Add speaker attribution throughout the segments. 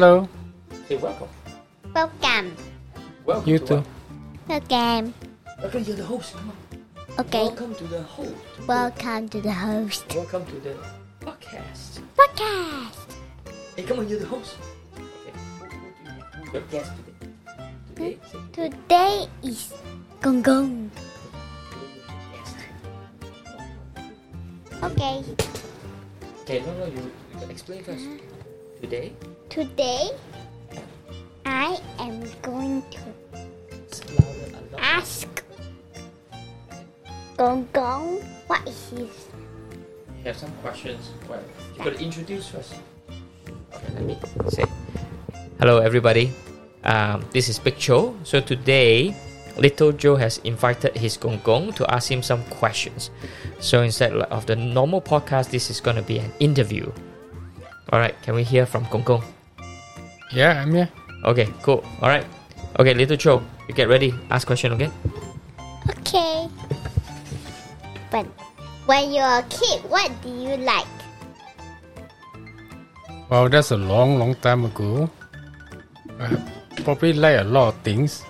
Speaker 1: Hello.
Speaker 2: Say welcome.
Speaker 3: Welcome.
Speaker 2: Welcome.
Speaker 1: You
Speaker 2: to
Speaker 1: too.
Speaker 2: what?
Speaker 3: Welcome.
Speaker 2: Welcome to the host. Come on.
Speaker 3: Okay.
Speaker 2: Welcome to the host.
Speaker 3: Welcome to the host.
Speaker 2: Welcome to the podcast.
Speaker 3: Podcast.
Speaker 2: Hey, come on, you're the host. Okay. Who, who do you have? Who's your guest today? Today,
Speaker 3: Today is Gong Gong. Okay.
Speaker 2: Okay, no, no, you, you explain first. Uh-huh. Today,
Speaker 3: Today, I am going to
Speaker 2: it's louder, a lot.
Speaker 3: ask Gong Gong what is his
Speaker 2: You have some questions. Well, you gotta introduce first. Okay, let me say. Hello, everybody. Um, this is Big Joe. So today, Little Joe has invited his Gong Gong to ask him some questions. So instead of the normal podcast, this is gonna be an interview. All right, can we hear from Gong Gong?
Speaker 1: Yeah, I'm here.
Speaker 2: Okay, cool. All right. Okay, Little Joe, you get ready. Ask question, okay?
Speaker 3: Okay. But when you're a kid, what do you like?
Speaker 1: Well, that's a long, long time ago. I probably like a lot of things.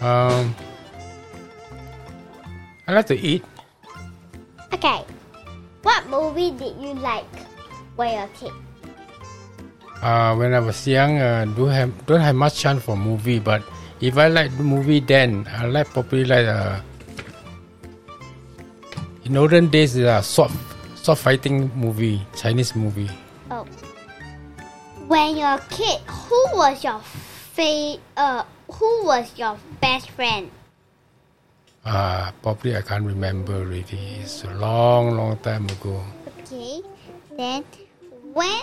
Speaker 1: Um, I like to eat.
Speaker 3: Okay. What movie did you like when you're a kid?
Speaker 1: Uh, when I was young, uh, don't have don't have much chance for movie. But if I like the movie, then I like probably like uh, in olden days, uh, sword sword fighting movie, Chinese movie.
Speaker 3: Oh. When you're a kid, who was your fa- uh who was your best friend?
Speaker 1: Uh, probably I can't remember really. It's a long, long time ago.
Speaker 3: Okay. Then when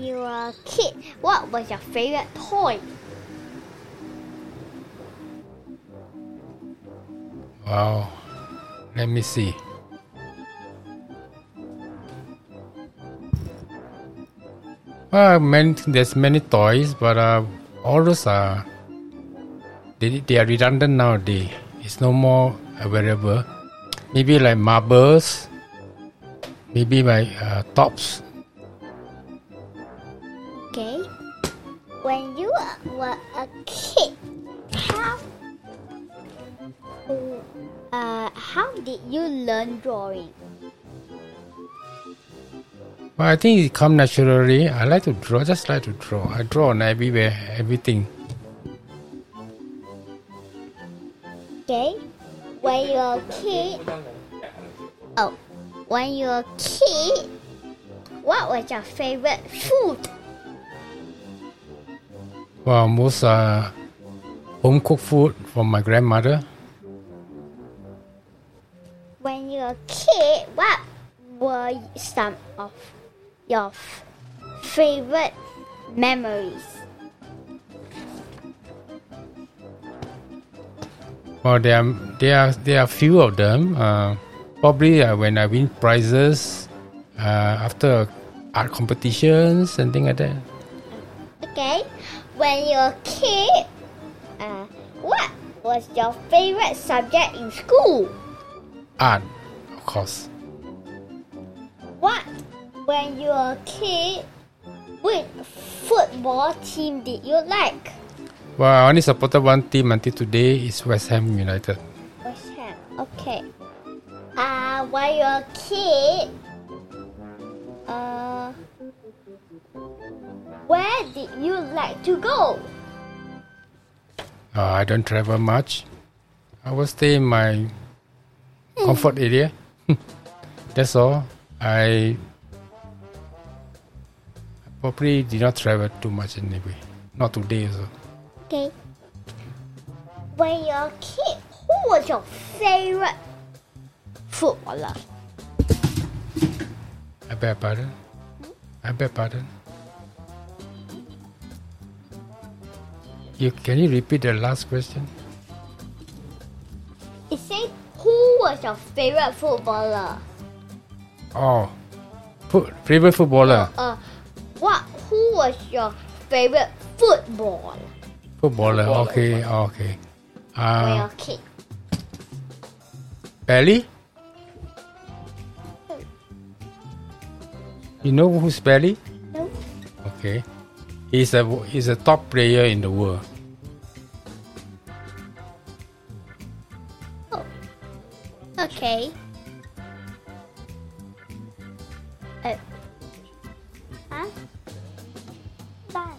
Speaker 3: we were a kid, what was your favorite toy?
Speaker 1: Wow. Let me see. Well, many, there's many toys, but uh, all those are they, they are redundant nowadays. It's no more available. Maybe like marbles, maybe like uh, tops.
Speaker 3: Okay. When you were a kid, how uh how did you learn drawing?
Speaker 1: Well, I think it come naturally. I like to draw, just like to draw. I draw on everywhere, everything.
Speaker 3: Okay. When you're a kid, oh, when you're a kid, what was your favorite food?
Speaker 1: Well, most uh, home cooked food from my grandmother.
Speaker 3: When you're a kid, what were some of your f- favorite memories?
Speaker 1: Well, there are there are there are few of them. Uh, probably uh, when I win prizes uh, after art competitions and things like that.
Speaker 3: Okay. When you're a kid, uh, what was your favorite subject in school?
Speaker 1: Art, of course.
Speaker 3: What, when you were a kid, which football team did you like?
Speaker 1: Well, I only supported one team until today. Is West Ham United.
Speaker 3: West Ham. Okay. Uh, when you're a kid, uh, where did you like to go?
Speaker 1: Uh, I don't travel much. I will stay in my comfort area. That's all. I probably did not travel too much anyway. Not today, so.
Speaker 3: Okay. When you're a kid, who was your favorite footballer?
Speaker 1: I beg pardon. I beg pardon. You can you repeat the last question?
Speaker 3: It said, who was your favorite footballer?
Speaker 1: Oh, foot, favorite footballer.
Speaker 3: Uh, what? Who was your favorite football
Speaker 1: Footballer.
Speaker 2: Footballer,
Speaker 1: Okay, okay. Uh,
Speaker 3: you're kid?
Speaker 1: Pelé. You know who's Pelé?
Speaker 3: No.
Speaker 1: Okay. He's a he's a top player in the world.
Speaker 3: Okay. Oh. Huh? Bye.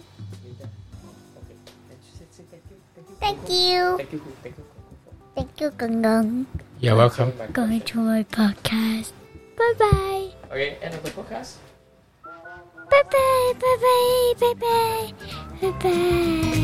Speaker 3: Thank you.
Speaker 2: Thank you. Thank you.
Speaker 3: Thank you, Gong Gong.
Speaker 1: You're welcome.
Speaker 3: Going to my podcast. Bye bye.
Speaker 2: Okay, end of the podcast.
Speaker 3: Bye bye. Bye bye. Bye bye. Bye bye.